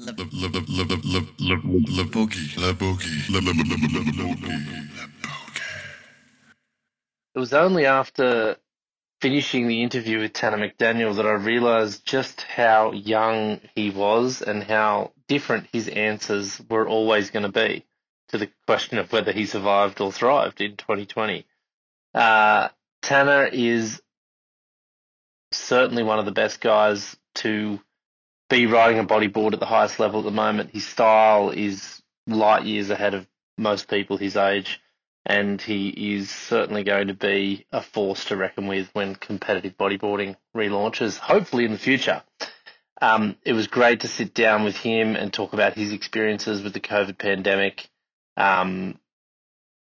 Le boogie, le boogie, le boogie, le boogie. It was only after finishing the interview with Tanner McDaniel that I realised just how young he was and how different his answers were always going to be to the question of whether he survived or thrived in 2020. Uh, Tanner is certainly one of the best guys to be riding a bodyboard at the highest level at the moment. His style is light years ahead of most people his age, and he is certainly going to be a force to reckon with when competitive bodyboarding relaunches, hopefully in the future. Um, it was great to sit down with him and talk about his experiences with the COVID pandemic. Um,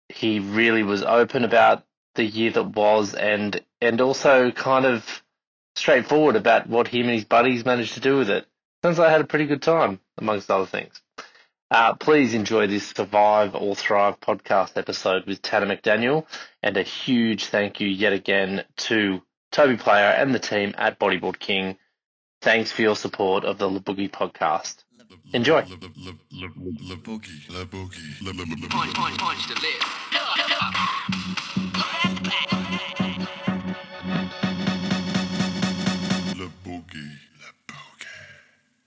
he really was open about the year that was and and also kind of straightforward about what him and his buddies managed to do with it. Sounds like I had a pretty good time, amongst other things. Uh, please enjoy this Survive or Thrive podcast episode with Tanner McDaniel, and a huge thank you yet again to Toby Player and the team at Bodyboard King. Thanks for your support of the Le Boogie podcast. Enjoy. Le, le, le, le, le boogie, le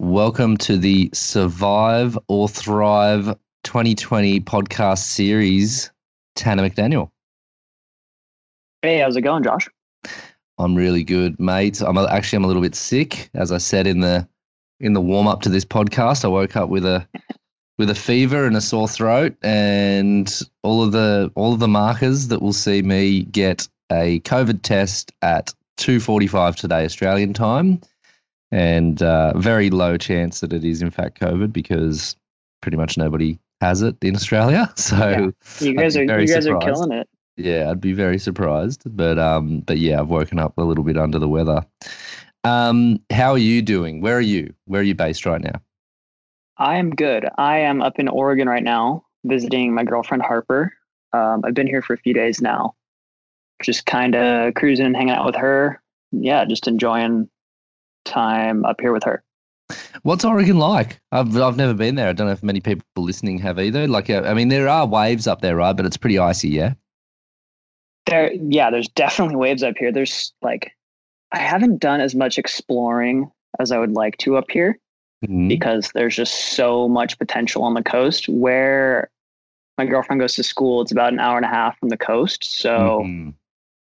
Welcome to the Survive or Thrive 2020 podcast series. Tanner McDaniel. Hey, how's it going, Josh? I'm really good, mate. I'm actually I'm a little bit sick, as I said in the in the warm up to this podcast. I woke up with a with a fever and a sore throat, and all of the all of the markers that will see me get a COVID test at 2:45 today Australian time, and uh, very low chance that it is in fact COVID because pretty much nobody has it in Australia. So You guys are you guys surprised. are killing it. yeah, I'd be very surprised. But um, but yeah, I've woken up a little bit under the weather. Um, how are you doing? Where are you? Where are you based right now? I am good. I am up in Oregon right now, visiting my girlfriend Harper. Um, I've been here for a few days now, just kind of cruising and hanging out with her. Yeah, just enjoying time up here with her. What's Oregon like? I've I've never been there. I don't know if many people listening have either. Like, uh, I mean, there are waves up there, right? But it's pretty icy, yeah. There, yeah, there's definitely waves up here. There's like, I haven't done as much exploring as I would like to up here. Mhm. because there's just so much potential on the coast where my girlfriend goes to school it's about an hour and a half from the coast so Mhm.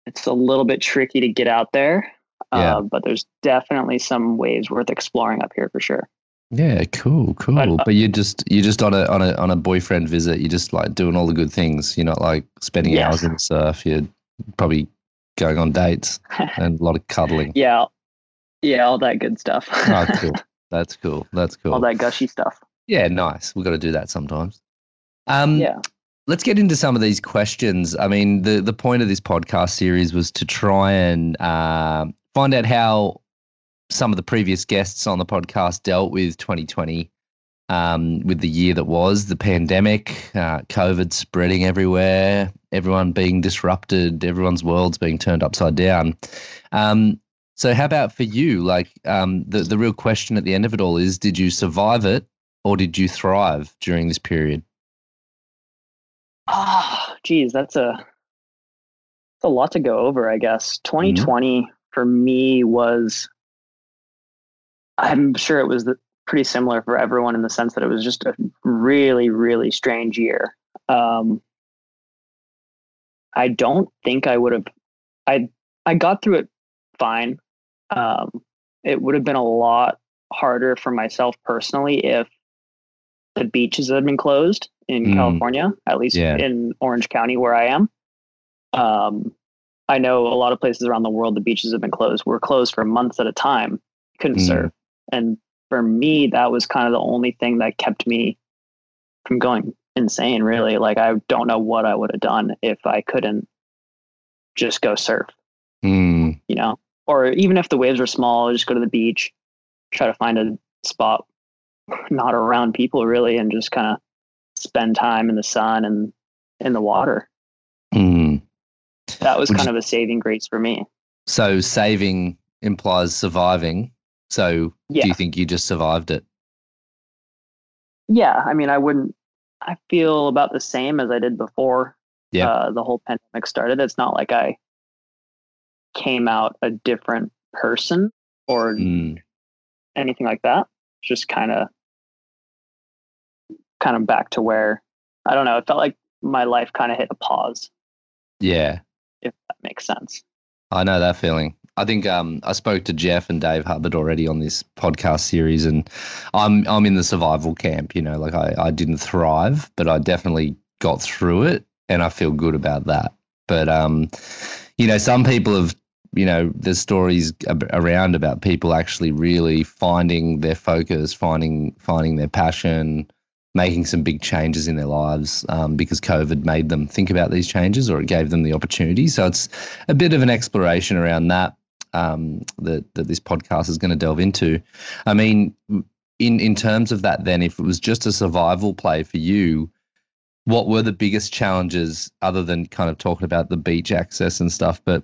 it's a little bit tricky to get out there Yeah. uh, but there's definitely some waves worth exploring up here for sure Yeah, cool, cool. But, uh, But you're just you're just on a on a on a boyfriend visit. You're just like doing all the good things. You're not like spending Yes. hours in the surf. You're probably going on dates and a lot of cuddling. yeah yeah all that good stuff Oh, cool. That's cool. That's cool. all that gushy stuff Yeah, nice. We've got to do that sometimes. Um, yeah Let's get into some of these questions. I mean, the, the point of this podcast series was to try and um find out how some of the previous guests on the podcast dealt with 2020, um, with the year that was, the pandemic, uh, COVID spreading everywhere, everyone being disrupted, everyone's worlds being turned upside down. Um, so, how about for you? Like, um, the, the real question at the end of it all is did you survive it or did you thrive during this period? Ah, geez, that's a that's a lot to go over, I guess. 2020 for me was I'm sure it was the, pretty similar for everyone in the sense that it was just a really, really strange year. Um, I don't think I would have I I got through it fine. Um, it would have been a lot harder for myself personally if the beaches had been closed in Mm. California, at least Yeah. in Orange County where I am. Um, I know a lot of places around the world the beaches have been closed. We're closed for months at a time. Couldn't Mm. surf. And for me, that was kind of the only thing that kept me from going insane, really. Like I don't know what I would have done if I couldn't just go surf, Mm, you know? Or even if the waves were small, just go to the beach, try to find a spot not around people really and just kind of spend time in the sun and in the water. That was Would kind you- of a saving grace for me. So saving implies surviving. So do you think you just survived it? yeah, I mean, I wouldn't. I feel about the same as I did before. Yeah. Uh, the whole pandemic started. It's not like I came out a different person or Mm, anything like that. Just kind of, kind of back to where I don't know. It felt like my life kind of hit a pause, yeah. That makes sense. I know that feeling. I think um, I spoke to Jeff and Dave Hubbard already on this podcast series, and I'm I'm in the survival camp. You know, like I, I didn't thrive, but I definitely got through it, and I feel good about that. But um, you know, some people have, you know, there's stories around about people actually really finding their focus, finding finding their passion, making some big changes in their lives um, because COVID made them think about these changes or it gave them the opportunity. So it's a bit of an exploration around that um, that that this podcast is going to delve into. I mean, in in terms of that, then, if it was just a survival play for you, what were the biggest challenges other than kind of talking about the beach access and stuff? But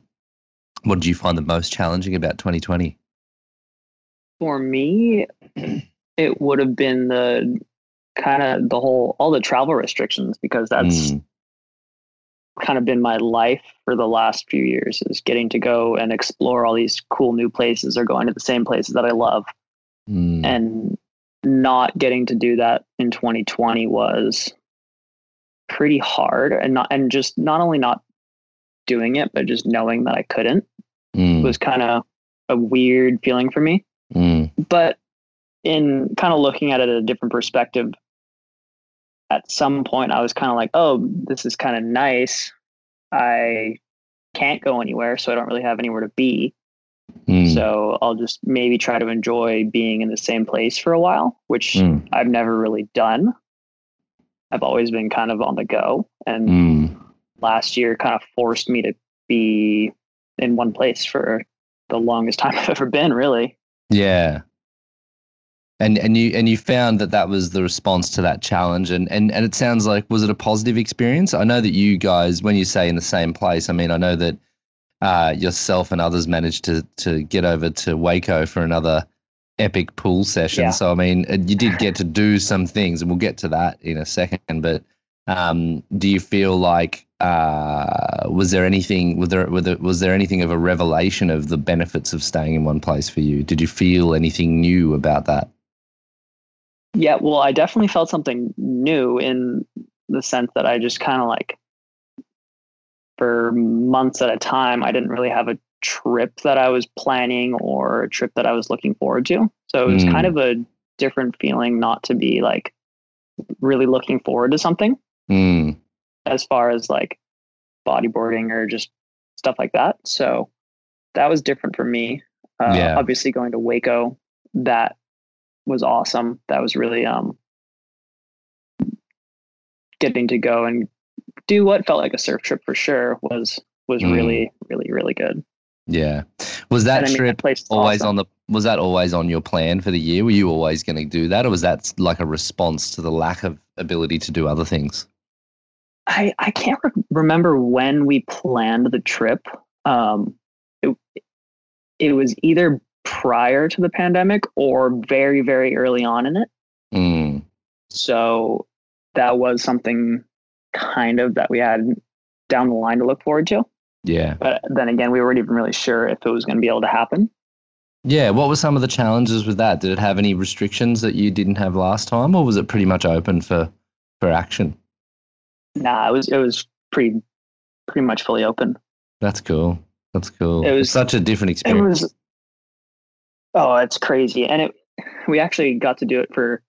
what did you find the most challenging about 2020? For me, it would have been the kind of the whole all the travel restrictions because that's Mm, kind of been my life for the last few years is getting to go and explore all these cool new places or going to the same places that I love. Mm, and not getting to do that in 2020 was pretty hard and not and just not only not doing it but just knowing that I couldn't mm, was kind of a weird feeling for me. Mm, but in kind of looking at it at a different perspective at some point i was kind of like oh this is kind of nice. I can't go anywhere so i don't really have anywhere to be. Mm, so i'll just maybe try to enjoy being in the same place for a while which mm, i've never really done. I've always been kind of on the go and mm. last year kind of forced me to be in one place for the longest time i've ever been really. Yeah. And and you and you found that that was the response to that challenge and and and it sounds like was it a positive experience? I know that you guys when you say in the same place, I mean I know that uh, yourself and others managed to to get over to Waco for another epic pool session. Yeah. So I mean you did get to do some things and we'll get to that in a second, but um, do you feel like uh, was there anything was there, was there was there anything of a revelation of the benefits of staying in one place for you? Did you feel anything new about that? Yeah, well, I definitely felt something new in the sense that I just kind of like, for months at a time, I didn't really have a trip that I was planning or a trip that I was looking forward to. So it was Mm. kind of a different feeling not to be like really looking forward to something Mm, as far as like bodyboarding or just stuff like that. So that was different for me. Uh, Yeah. Obviously, going to Waco, that was awesome. That was really um, getting to go and do what felt like a surf trip for sure was was Mm. really really really good. yeah. Was that And I mean, trip that place always awesome. on the was that always on your plan for the year? Were you always going to do that or was that like a response to the lack of ability to do other things? I I can't re- remember when we planned the trip. Um, it it was either prior to the pandemic or very very early on in it. Mm, So that was something kind of that we had down the line to look forward to. yeah. But then again, we weren't even really sure if it was going to be able to happen. Yeah, what were some of the challenges with that? Did it have any restrictions that you didn't have last time or was it pretty much open for for action? Nah, it was it was pretty pretty much fully open. That's cool. That's cool. It It's was- such a different It experience. was oh, it's crazy, and it we actually got to do it for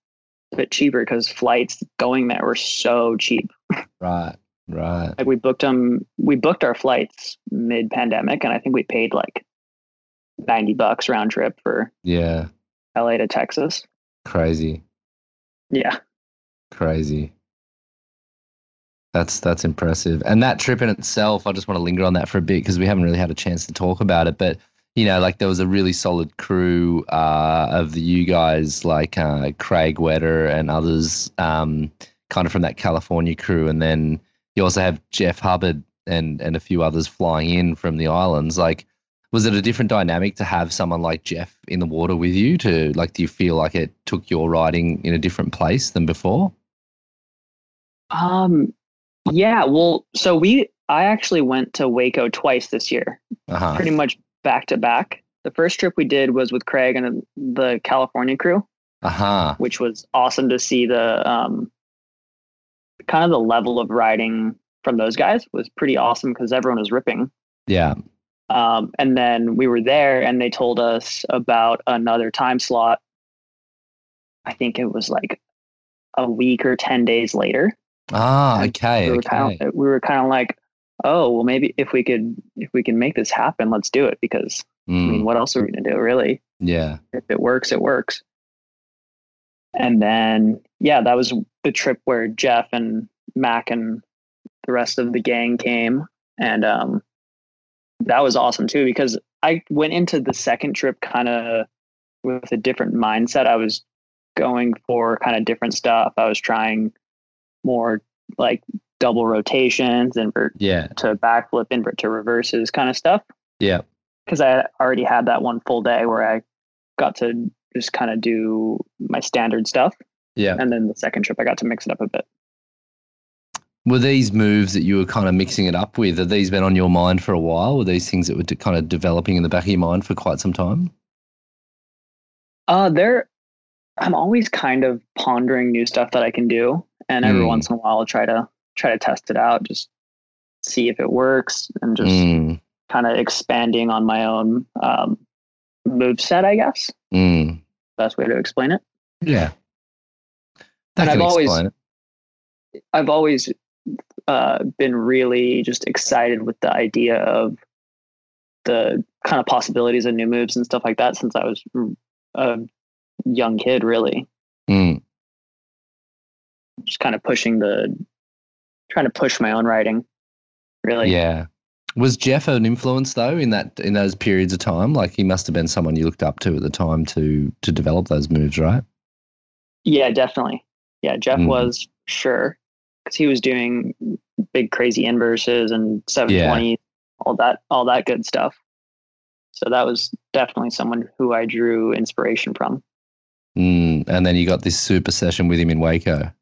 a bit cheaper because flights going there were so cheap. right. Right. Like we booked them, we booked our flights mid pandemic, and I think we paid like ninety bucks round trip for Yeah. LA to Texas. Crazy. Yeah, Crazy. That's that's impressive. And that trip in itself, I just want to linger on that for a bit because we haven't really had a chance to talk about it. But you know, like there was a really solid crew uh, of the you guys, like uh, Craig Wetter and others, um, kind of from that California crew, and then you also have Jeff Hubbard and and a few others flying in from the islands. Like, Was it a different dynamic to have someone like Jeff in the water with you? To like, do you feel like it took your riding in a different place than before? Um, yeah. Well, so we I actually went to Waco twice this year, Uh-huh. pretty much back to back. The first trip we did was with Craig and the California crew, Uh-huh. which was awesome to see the um, kind of the level of riding from those guys was pretty awesome because everyone was ripping. Yeah. Um, and then we were there and they told us about another time slot. I think it was like a week or 10 days later. Ah, okay. we were okay. kind of we were kind of like, oh well, maybe if we could if we can make this happen, let's do it. Because I mean, Mm, what else are we gonna do, really? yeah. If it works, it works. And then yeah, that was the trip where Jeff and Mac and the rest of the gang came, and um, that was awesome too because I went into the second trip kind of with a different mindset. I was going for kind of different stuff. I was trying more like double rotations, invert Yeah. to backflip, invert to reverses kind of stuff. Yeah. Because I already had that one full day where I got to just kind of do my standard stuff. Yeah. And then the second trip, I got to mix it up a bit. Were these moves that you were kind of mixing it up with? Have these been on your mind for a while? Were these things that were de- kind of developing in the back of your mind for quite some time? Uh, there, I'm always kind of pondering new stuff that I can do, and every Mm. once in a while, I'll try to try to test it out, just see if it works, and just Mm, kind of expanding on my own um, move set. I guess mm. best way to explain it. Yeah. That And I've always- it. I've always uh, been really just excited with the idea of the kind of possibilities of new moves and stuff like that since I was a young kid, really. Mm, Just kind of pushing the, trying to push my own writing, really. yeah. Was Jeff an influence though in that in those periods of time? Like he must have been someone you looked up to at the time to to develop those moves, right? Yeah, definitely. Yeah, Jeff Mm. was sure because he was doing big crazy inverses and 720, all that, all that good stuff. So that was definitely someone who I drew inspiration from. Mm, and then you got this super session with him in Waco.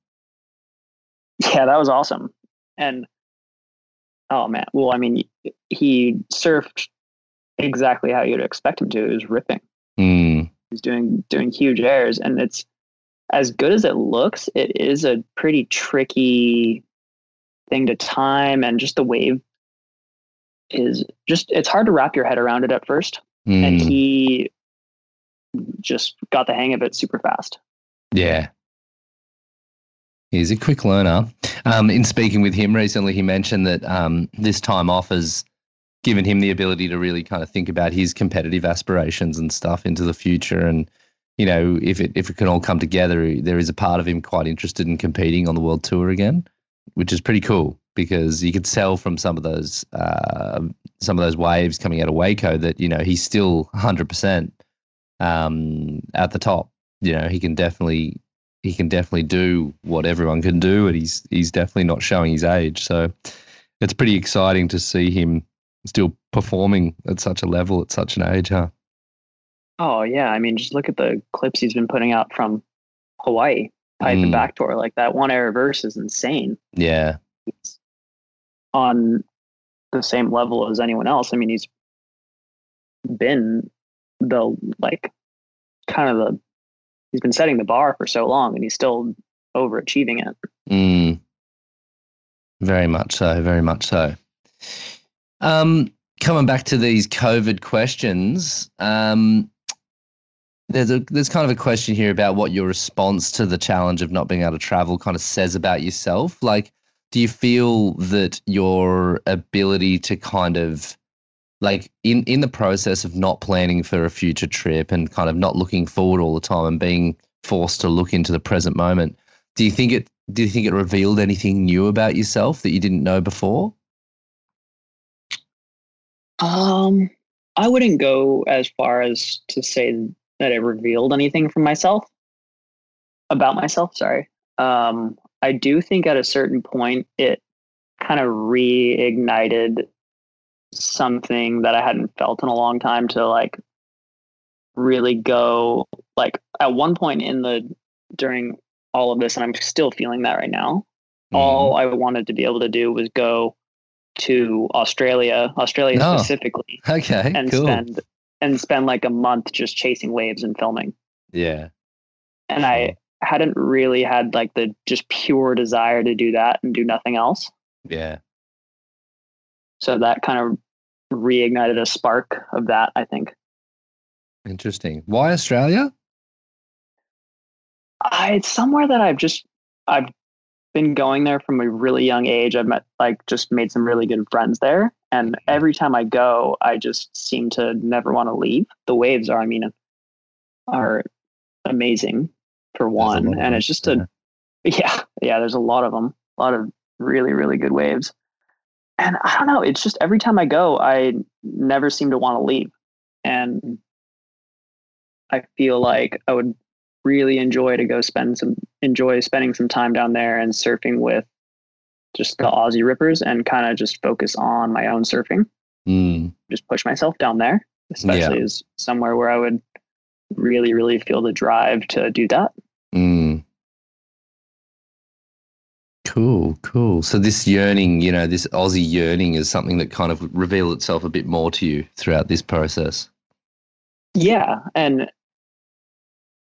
Yeah, that was awesome. And oh man, well, I mean, he surfed exactly how you'd expect him to. He was ripping. Mm, He's doing doing huge airs, and it's as good as it looks. It is a pretty tricky thing to time, and just the wave is just it's hard to wrap your head around it at first. And mm, he just got the hang of it super fast. yeah. He's a quick learner. Um, in speaking with him recently, he mentioned that um, this time off has given him the ability to really kind of think about his competitive aspirations and stuff into the future. And you know, if it if it can all come together, there is a part of him quite interested in competing on the world tour again, which is pretty cool because you could tell from some of those uh, some of those waves coming out of Waco that you know he's still 100 percent um, at the top. You know, he can definitely he can definitely do what everyone can do, and he's he's definitely not showing his age. So it's pretty exciting to see him still performing at such a level at such an age, huh? Oh yeah, I mean, just look at the clips he's been putting out from Hawaii, pipe and Mm. Backdoor. Like that one air reverse is insane. Yeah, It's on the same level as anyone else. I mean, he's been the like kind of the he's been setting the bar for so long, and he's still overachieving it. Mm. Very much so. Very much so. Um, coming back to these COVID questions, um, there's a there's kind of a question here about what your response to the challenge of not being able to travel kind of says about yourself. Like, do you feel that your ability to kind of like in in the process of not planning for a future trip and kind of not looking forward all the time and being forced to look into the present moment do you think it do you think it revealed anything new about yourself that you didn't know before Um, I wouldn't go as far as to say that it revealed anything from myself about myself. Sorry. Um, I do think at a certain point it kind of reignited something that I hadn't felt in a long time to like really go like at one point in the during all of this and I'm still feeling that right now. Mm-hmm. All I wanted to be able to do was go to Australia, Australia Oh. specifically, Okay, and cool. spend and spend like a month just chasing waves and filming. yeah. And I hadn't really had like the just pure desire to do that and do nothing else. Yeah. So that kind of reignited a spark of that, I think. Interesting. Why Australia? I, it's somewhere that I've just I've been going there from a really young age. I've met like just made some really good friends there, and mm-hmm. every time I go, I just seem to never want to leave. The waves are, I mean, are amazing for one, and it's just a yeah, yeah. There's a lot of them, a lot of really really good waves, and I don't know. It's just every time I go, I never seem to want to leave, and I feel like I would really enjoy to go spend some enjoy spending some time down there and surfing with just the Aussie rippers and kind of just focus on my own surfing. Mm, Just push myself down there, especially as somewhere where I would really, really feel the drive to do that. mm. Cool, cool. So this yearning, you know, this Aussie yearning is something that kind of revealed itself a bit more to you throughout this process. Yeah, and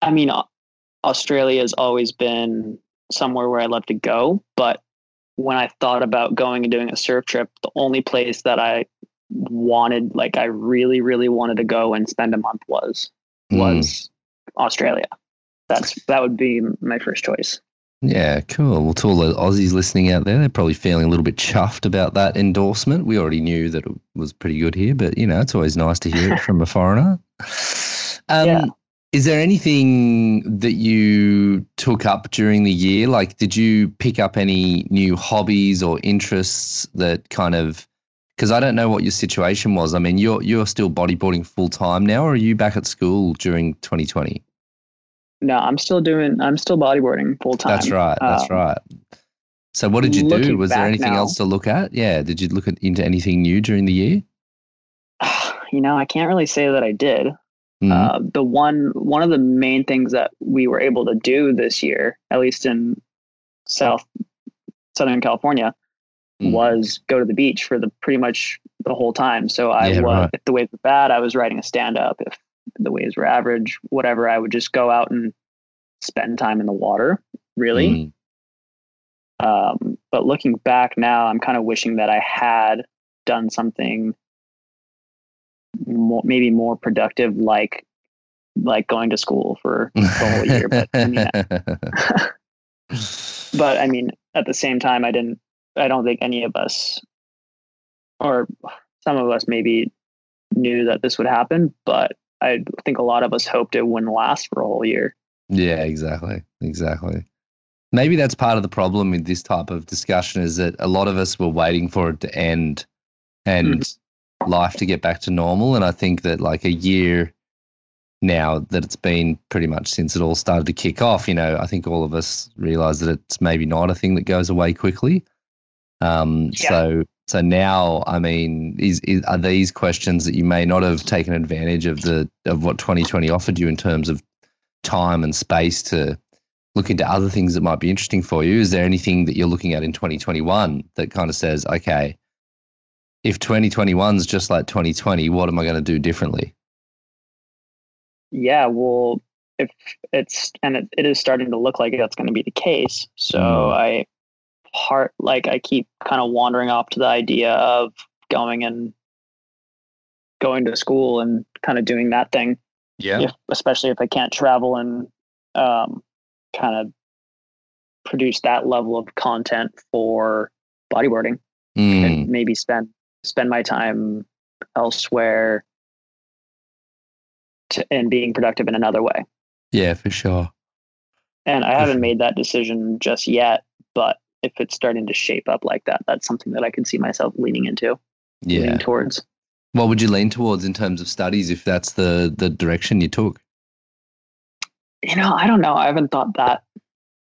I mean, Au- Australia has always been somewhere where I love to go, but when I thought about going and doing a surf trip, the only place that I wanted, like I really, really wanted to go and spend a month was Mm. was Australia. That's that would be my first choice. Yeah, cool. Well, to all the Aussies listening out there, they're probably feeling a little bit chuffed about that endorsement. We already knew that it was pretty good here, but you know, it's always nice to hear it from a foreigner. Um, Yeah. Is there anything that you took up during the year? Like, did you pick up any new hobbies or interests that kind of? Because I don't know what your situation was. I mean, you're you're still bodyboarding full time now, or are you back at school during 2020? No, I'm still doing. I'm still bodyboarding full time. That's right. That's Um, right. So what did you do? Was there anything now- else to look at? Yeah. Did you look at, into anything new during the year? You know, I can't really say that I did. Mm. Uh, the one one of the main things that we were able to do this year, at least in South Southern California, Mm. was go to the beach for the pretty much the whole time. So I Yeah, was right. if the waves were bad, I was writing a stand up. If the waves were average, whatever, I would just go out and spend time in the water. Really. Mm. Um, but looking back now, I'm kind of wishing that I had done something more, maybe more productive, like like going to school for the whole year. But I mean, but I mean, at the same time, I didn't. I don't think any of us, or some of us, maybe knew that this would happen. But I think a lot of us hoped it wouldn't last for a whole year. yeah, exactly. Exactly. Maybe that's part of the problem with this type of discussion is that a lot of us were waiting for it to end and life to get back to normal. And I think that like a year now that it's been pretty much since it all started to kick off, you know, I think all of us realize that it's maybe not a thing that goes away quickly. Um, Yeah. So, so now, I mean, is, is are these questions that you may not have taken advantage of the of what 2020 offered you in terms of time and space to look into other things that might be interesting for you? Is there anything that you're looking at in 2021 that kind of says, okay, if 2021 is just like 2020, what am I going to do differently? Yeah, well, if it's and it, it is starting to look like that's going to be the case. So Mm. I part like I keep kind of wandering off to the idea of going and going to school and kind of doing that thing. Yeah. If, especially if I can't travel and um, kind of produce that level of content for bodyboarding Mm, and maybe spend spend my time elsewhere to, and being productive in another way. yeah, for sure. And I For haven't sure. made that decision just yet, but if it's starting to shape up like that, that's something that I can see myself leaning into, Yeah. leaning towards. What would you lean towards in terms of studies if that's the the direction you took? You know, I don't know. I haven't thought that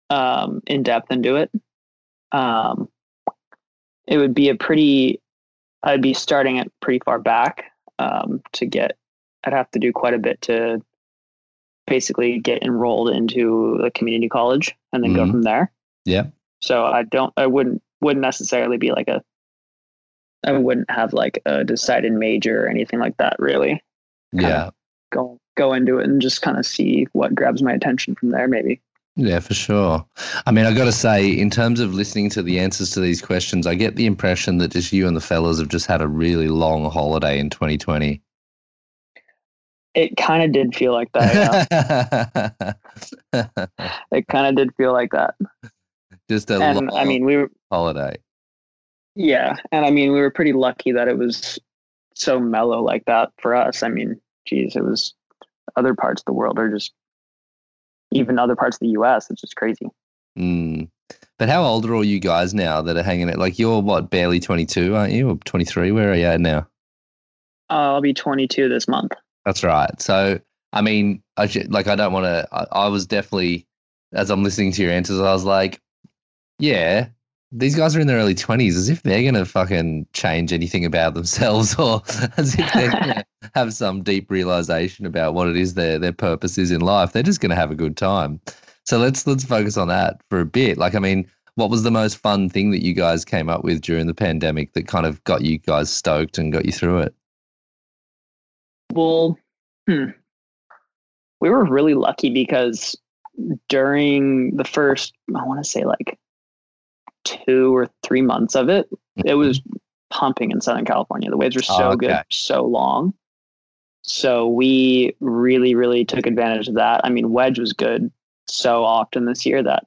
um, in depth into it. Um, it would be a pretty I'd be starting it pretty far back um, to get. I'd have to do quite a bit to basically get enrolled into a community college and then Mhm. go from there. Yeah. So I don't. I wouldn't wouldn't necessarily be like a. I wouldn't have like a decided major or anything like that. Really, Kinda. Yeah. go go into it and just kind of see what grabs my attention from there. Maybe. Yeah, for sure. I mean, I got to say, in terms of listening to the answers to these questions, I get the impression that just you and the fellas have just had a really long holiday in 2020. It kind of did feel like that. Yeah. it kind of did feel like that. Just a And I mean, we were holiday. Yeah, and I mean, we were pretty lucky that it was so mellow like that for us. I mean, geez, it was other parts of the world are just even other parts of the U.S. It's just crazy. Mm. But how old are all you guys now that are hanging out? Like you're what, barely 22, aren't you? Or 23? Where are you at now? I'll be 22 this month. That's right. So, I mean, I should, like, I don't want to. I, I was definitely, as I'm listening to your answers, I was like, yeah, these guys are in their early 20s, as if they're going to fucking change anything about themselves, or as if they're going to have some deep realization about what it is their their purpose is in life. They're just going to have a good time. So let's let's focus on that for a bit. Like, I mean, what was the most fun thing that you guys came up with during the pandemic that kind of got you guys stoked and got you through it? Well, hmm. we were really lucky because during the first, I want to say like two or three months of it, it was pumping in Southern California. The waves were so Oh, good, okay. for so long. So we really, really took advantage of that. I mean, wedge was good so often this year that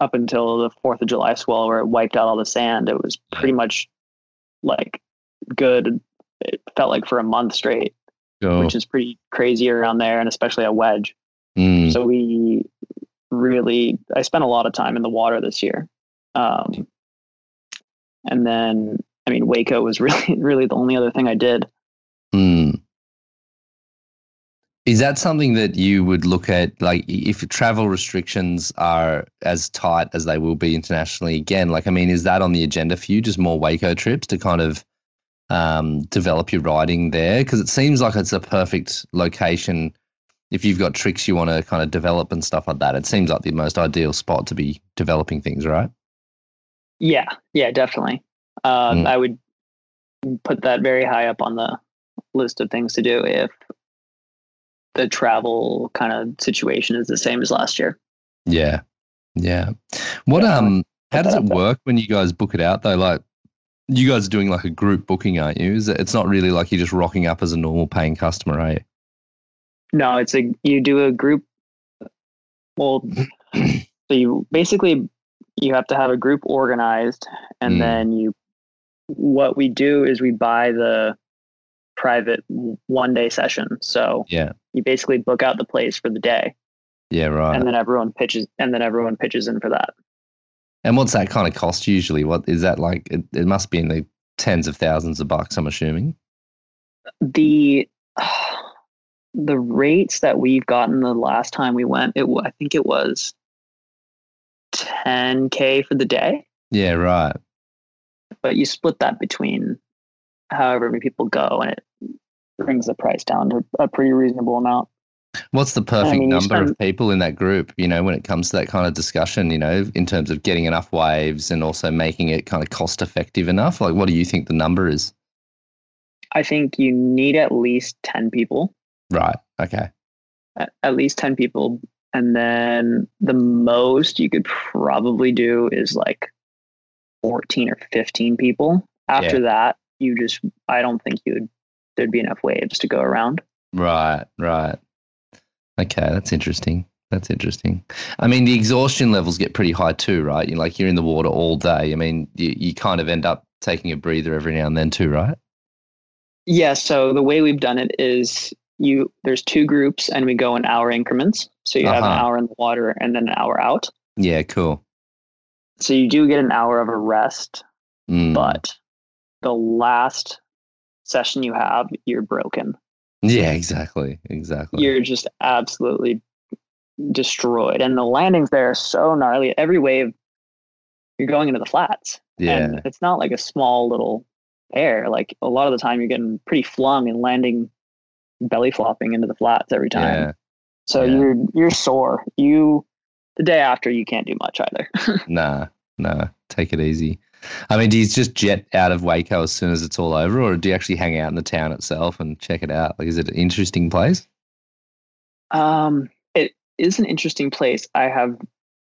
up until the Fourth of July swell, where it wiped out all the sand, it was pretty much like good. It felt like for a month straight which is pretty crazy around there, and especially a wedge. Mm. So we really, I spent a lot of time in the water this year. Um, and then, I mean, Waco was really, really the only other thing I did. Hmm. Is that something that you would look at, like if travel restrictions are as tight as they will be internationally again? Like, I mean, is that on the agenda for you? Just more Waco trips to kind of um, develop your riding there? Because it seems like it's a perfect location if you've got tricks you want to kind of develop and stuff like that. It seems like the most ideal spot to be developing things, right? Yeah, yeah, definitely. Uh, Mm. I would put that very high up on the list of things to do if the travel kind of situation is the same as last year. Yeah, yeah. What um? How does it work when you guys book it out though? Like, you guys are doing like a group booking, aren't you? Is it, it's not really like you're just rocking up as a normal paying customer, are you? No, it's a you do a group. Well, so you basically you have to have a group organized, and Mm. then you. What we do is we buy the private one day session. So Yeah, you basically book out the place for the day, yeah, right. and then everyone pitches, and then everyone pitches in for that. And what's that kind of cost usually? What is that like? It, it must be in the tens of thousands of bucks, I'm assuming. The the rates that we've gotten the last time we went, it I think it was 10k for the day. Yeah, right. but you split that between however many people go and it brings the price down to a pretty reasonable amount. What's the perfect mean, you number of people in that group? You know, when it comes to that kind of discussion, you know, in terms of getting enough waves and also making it kind of cost effective enough. Like, what do you think the number is? I think you need at least 10 people, Right. Okay. at, at least 10 people. And then the most you could probably do is like 14 or 15 people. After that, you just, I don't think you would, there'd be enough waves to go around. Right, right. Okay, that's interesting. That's interesting. I mean, the exhaustion levels get pretty high too, right? You're like you're in the water all day. I mean, you, you kind of end up taking a breather every now and then too, right? Yeah. So the way we've done it is you there's two groups and we go in hour increments. So you have an Uh-huh. hour in the water and then an hour out. Yeah, cool. So you do get an hour of a rest, Mm. but the last session you have, you're broken. yeah, exactly, exactly. You're just absolutely destroyed. And the landings there are so gnarly. Every wave, you're going into the flats. yeah, And it's not like a small little air. Like a lot of the time, you're getting pretty flung and landing belly flopping into the flats every time. Yeah. So yeah. you're you're sore. You the day after you can't do much either. Nah, nah. Take it easy. I mean, do you just jet out of Waco as soon as it's all over, or do you actually hang out in the town itself and check it out? Like, is it an interesting place? um, it is an interesting place. I have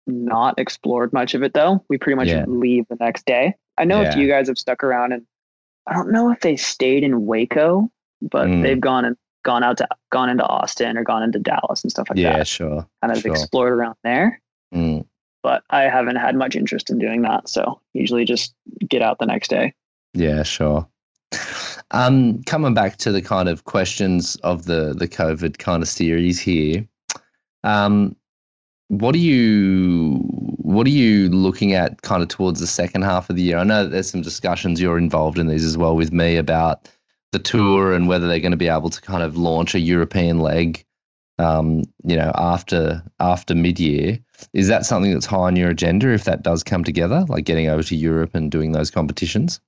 not explored much of it though. We pretty much Yeah. leave the next day. I know a Yeah. few guys have stuck around and I don't know if they stayed in Waco, but Mm. they've gone and gone out to gone into Austin or gone into Dallas and stuff like yeah, that. Yeah, sure. Kind of sure. explored around there. Mm. But I haven't had much interest in doing that. So usually just get out the next day. Yeah, sure. Um, coming back to the kind of questions of the the COVID kind of series here, um, what are you what are you looking at kind of towards the second half of the year? I know that there's some discussions you're involved in these as well with me about the tour and whether they're going to be able to kind of launch a European leg, um, you know, after after mid year. Is that something that's high on your agenda if that does come together, like getting over to Europe and doing those competitions?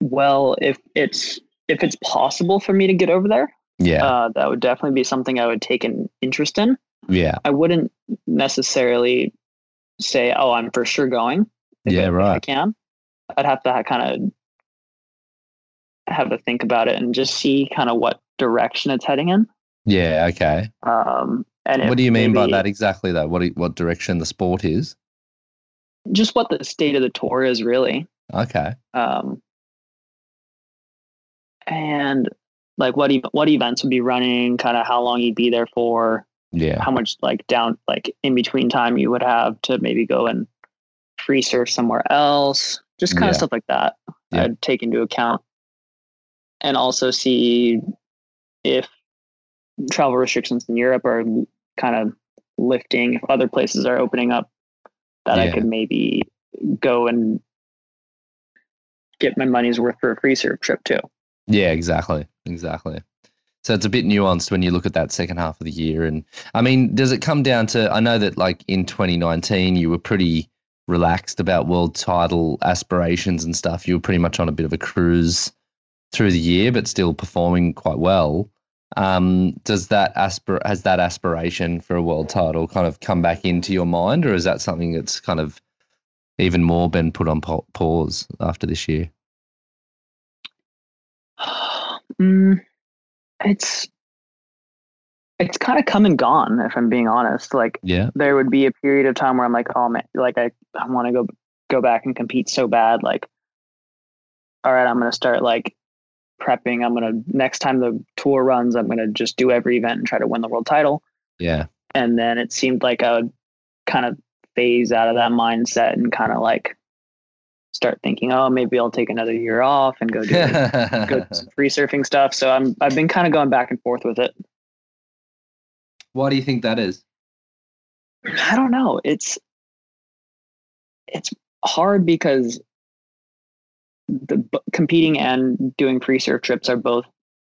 Well, if it's if it's possible for me to get over there, Yeah. uh, that would definitely be something I would take an interest in. Yeah. I wouldn't necessarily say, "Oh, I'm for sure going." if Yeah, I, if I can. I'd have to kind of have to think about it and just see kind of what direction it's heading in. Yeah. Okay. Um, and What do you mean by that exactly? Though, what what direction the sport is? Just what the state of the tour is really. Okay. um, and like what e- what events would be running, kind of how long you'd be there for, Yeah. how much like down like in between time you would have to maybe go and free surf somewhere else, just kind Yeah. of stuff like that. Yeah. I'd take into account, and also see if travel restrictions in Europe are kind of lifting, if other places are opening up, that I could maybe go and get my money's worth for a free surf trip too. Yeah. Exactly. Exactly. So it's a bit nuanced when you look at that second half of the year. And I mean, does it come down to? I know that like in 2019, you were pretty relaxed about world title aspirations and stuff. You were pretty much on a bit of a cruise through the year, but still performing quite well. Um, does that aspir- has that aspiration for a world title kind of come back into your mind, or is that something that's kind of even more been put on pa- pause after this year? Mm, it's it's kind of come and gone if i'm being honest like Yeah, there would be a period of time where i'm like oh man like i, I want to go go back and compete so bad like all right i'm going to start like prepping. I'm going to next time the tour runs i'm going to just do every event and try to win the world title. Yeah, and then it seemed like i would kind of phase out of that mindset and kind of like start thinking oh maybe i'll take another year off and go do go do some free surfing stuff. So i'm i've been kind of going back and forth with it. Why do you think that is? I don't know. It's it's hard because the b- competing and doing free surf trips are both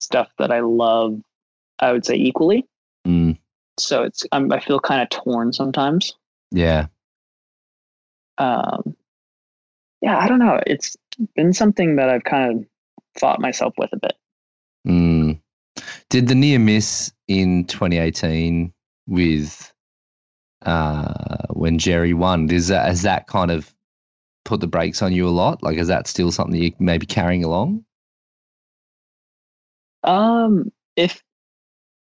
stuff that I love. I would say equally. Mm, So it's I'm, I feel kind of torn sometimes. yeah, Um, yeah, I don't know. It's been something that I've kind of fought myself with a bit. Mm. Did the near miss in 2018 with uh, when Jerry won? Is that has that kind of put the brakes on you a lot? Like, is that still something you may be carrying along? Um, if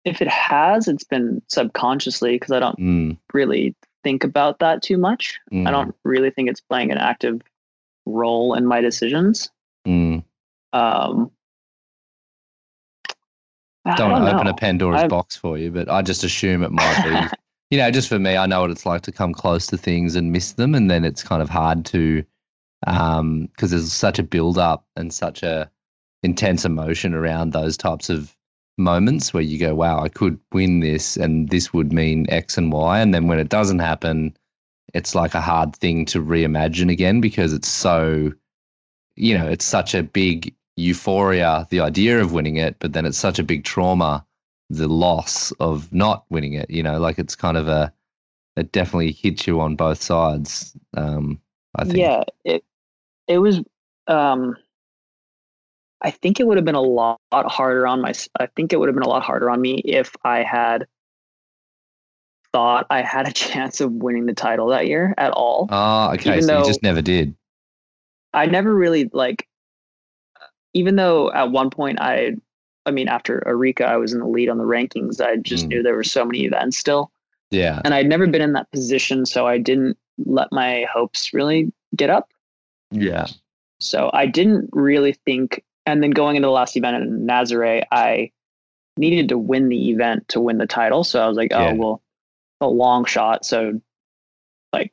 if it has, it's been subconsciously because I don't Mm, really think about that too much. mm, I don't really think it's playing an active role in my decisions. Mm. Um, Don't want to open a Pandora's I've- box for you, but I just assume it might be. you know, just for me, I know what it's like to come close to things and miss them, and then it's kind of hard to, um, because there's such a build up and such a intense emotion around those types of moments where you go, "Wow, I could win this, and this would mean X and Y," and then when it doesn't happen, it's like a hard thing to reimagine again because it's so, you know, it's such a big euphoria, the idea of winning it, but then it's such a big trauma the loss of not winning it. You know, like it's kind of a it definitely hits you on both sides. Um, I think. Yeah, it it was um, I think it would have been a lot harder on my. I think it would have been a lot harder on me if I had thought I had a chance of winning the title that year at all. Oh, okay. Even so you just never did. I never really like, even though at one point I, I mean, after Arica, I was in the lead on the rankings. I just Mm. knew there were so many events still, Yeah. and I'd never been in that position, so I didn't let my hopes really get up. Yeah. So I didn't really think. And then going into the last event in Nazare, I needed to win the event to win the title. So I was like, oh Yeah. well, a long shot. So, like,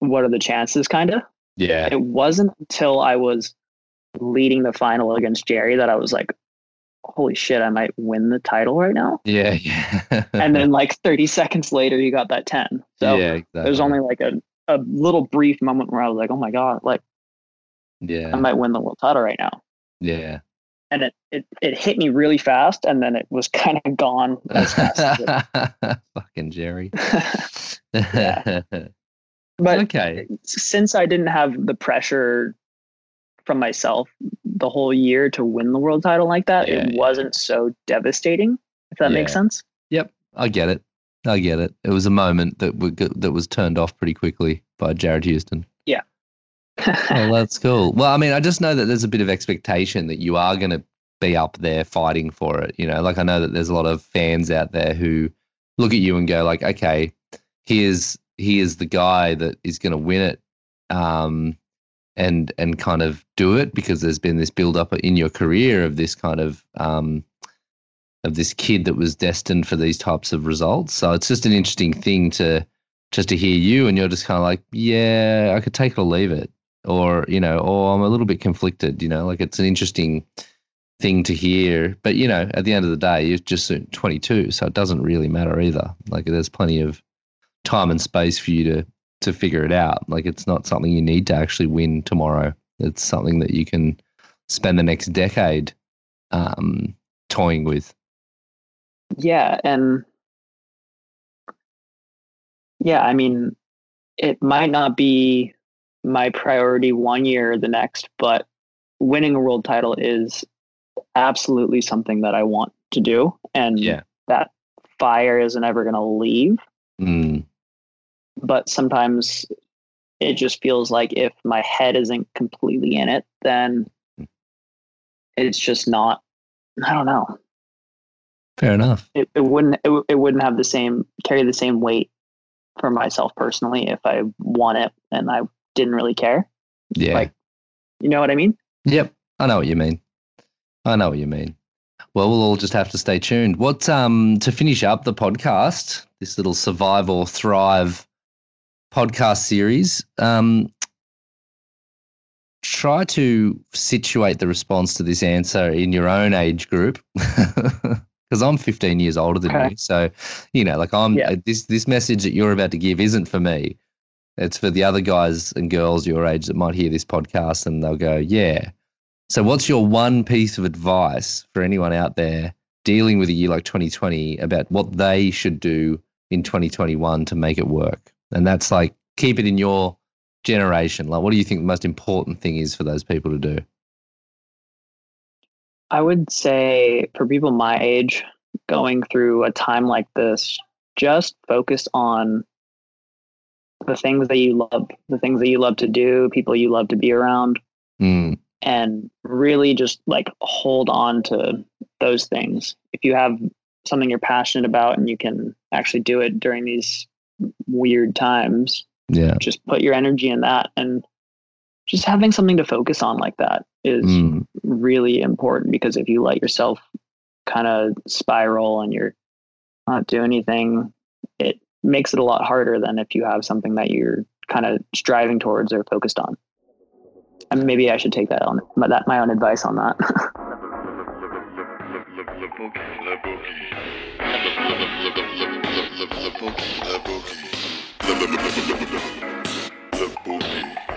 what are the chances? Kind of. Yeah. It wasn't until I was leading the final against Jerry that I was like, holy shit, I might win the title right now. Yeah. Yeah. And then like 30 seconds later, you got that 10. So yeah, exactly. there's only like a, a little brief moment where I was like, oh my God, like yeah. I might win the world title right now. yeah. And it, it, it hit me really fast and then it was kind of gone as fast as it- Fucking Jerry. But okay. since I didn't have the pressure from myself the whole year to win the world title like that, Yeah, it yeah. wasn't so devastating. If that makes sense. Yep. I get it. I get it. It was a moment that w- that was turned off pretty quickly by Jared Houston. Oh, that's cool. Well, I mean, I just know that there's a bit of expectation that you are going to be up there fighting for it. You know, like I know that there's a lot of fans out there who look at you and go, like, okay, here's here's the guy that is going to win it, um, and and kind of do it because there's been this build up in your career of this kind of um, of this kid that was destined for these types of results. So it's just an interesting thing to just to hear you and you're just kind of like, yeah, I could take it or leave it. Or you know or i'm a little bit conflicted you know like it's an interesting thing to hear. But you know at the end of the day you're just 22 so it doesn't really matter either. Like there's plenty of time and space for you to to figure it out like it's not something you need to actually win tomorrow it's something that you can spend the next decade um toying with yeah, and yeah, I mean, it might not be my priority one year or the next, but winning a world title is absolutely something that I want to do, and Yeah. that fire isn't ever going to leave. mm, but sometimes it just feels like if my head isn't completely in it, then it's just not. I don't know. fair enough It, it wouldn't. It, it wouldn't have the same carry the same weight for myself personally if I won it and I didn't really care. yeah Like- You know what I mean? Yep, I know what you mean. I know what you mean. Well, we'll all just have to stay tuned. What um to finish up the podcast, this little survive or thrive podcast series, um try to situate the response to this answer in your own age group. Because I'm 15 years older than Okay. you, so you know, like I'm Yeah. this this message that you're about to give isn't for me. It's for the other guys and girls your age that might hear this podcast and they'll go, yeah. So, what's your one piece of advice for anyone out there dealing with a year like 2020 about what they should do in 2021 to make it work? And that's like, keep it in your generation. Like, what do you think the most important thing is for those people to do? I would say for people my age going through a time like this, just focus on the things that you love, the things that you love to do, people you love to be around, Mm, and really just like hold on to those things. If you have something you're passionate about and you can actually do it during these weird times, yeah. just put your energy in that and just having something to focus on like that is Mm, really important because if you let yourself kind of spiral and you're not doing anything, it makes it a lot harder than if you have something that you're kind of striving towards or focused on. And maybe I should take that on my, that my own advice on that. the boogie, the boogie, the boogie.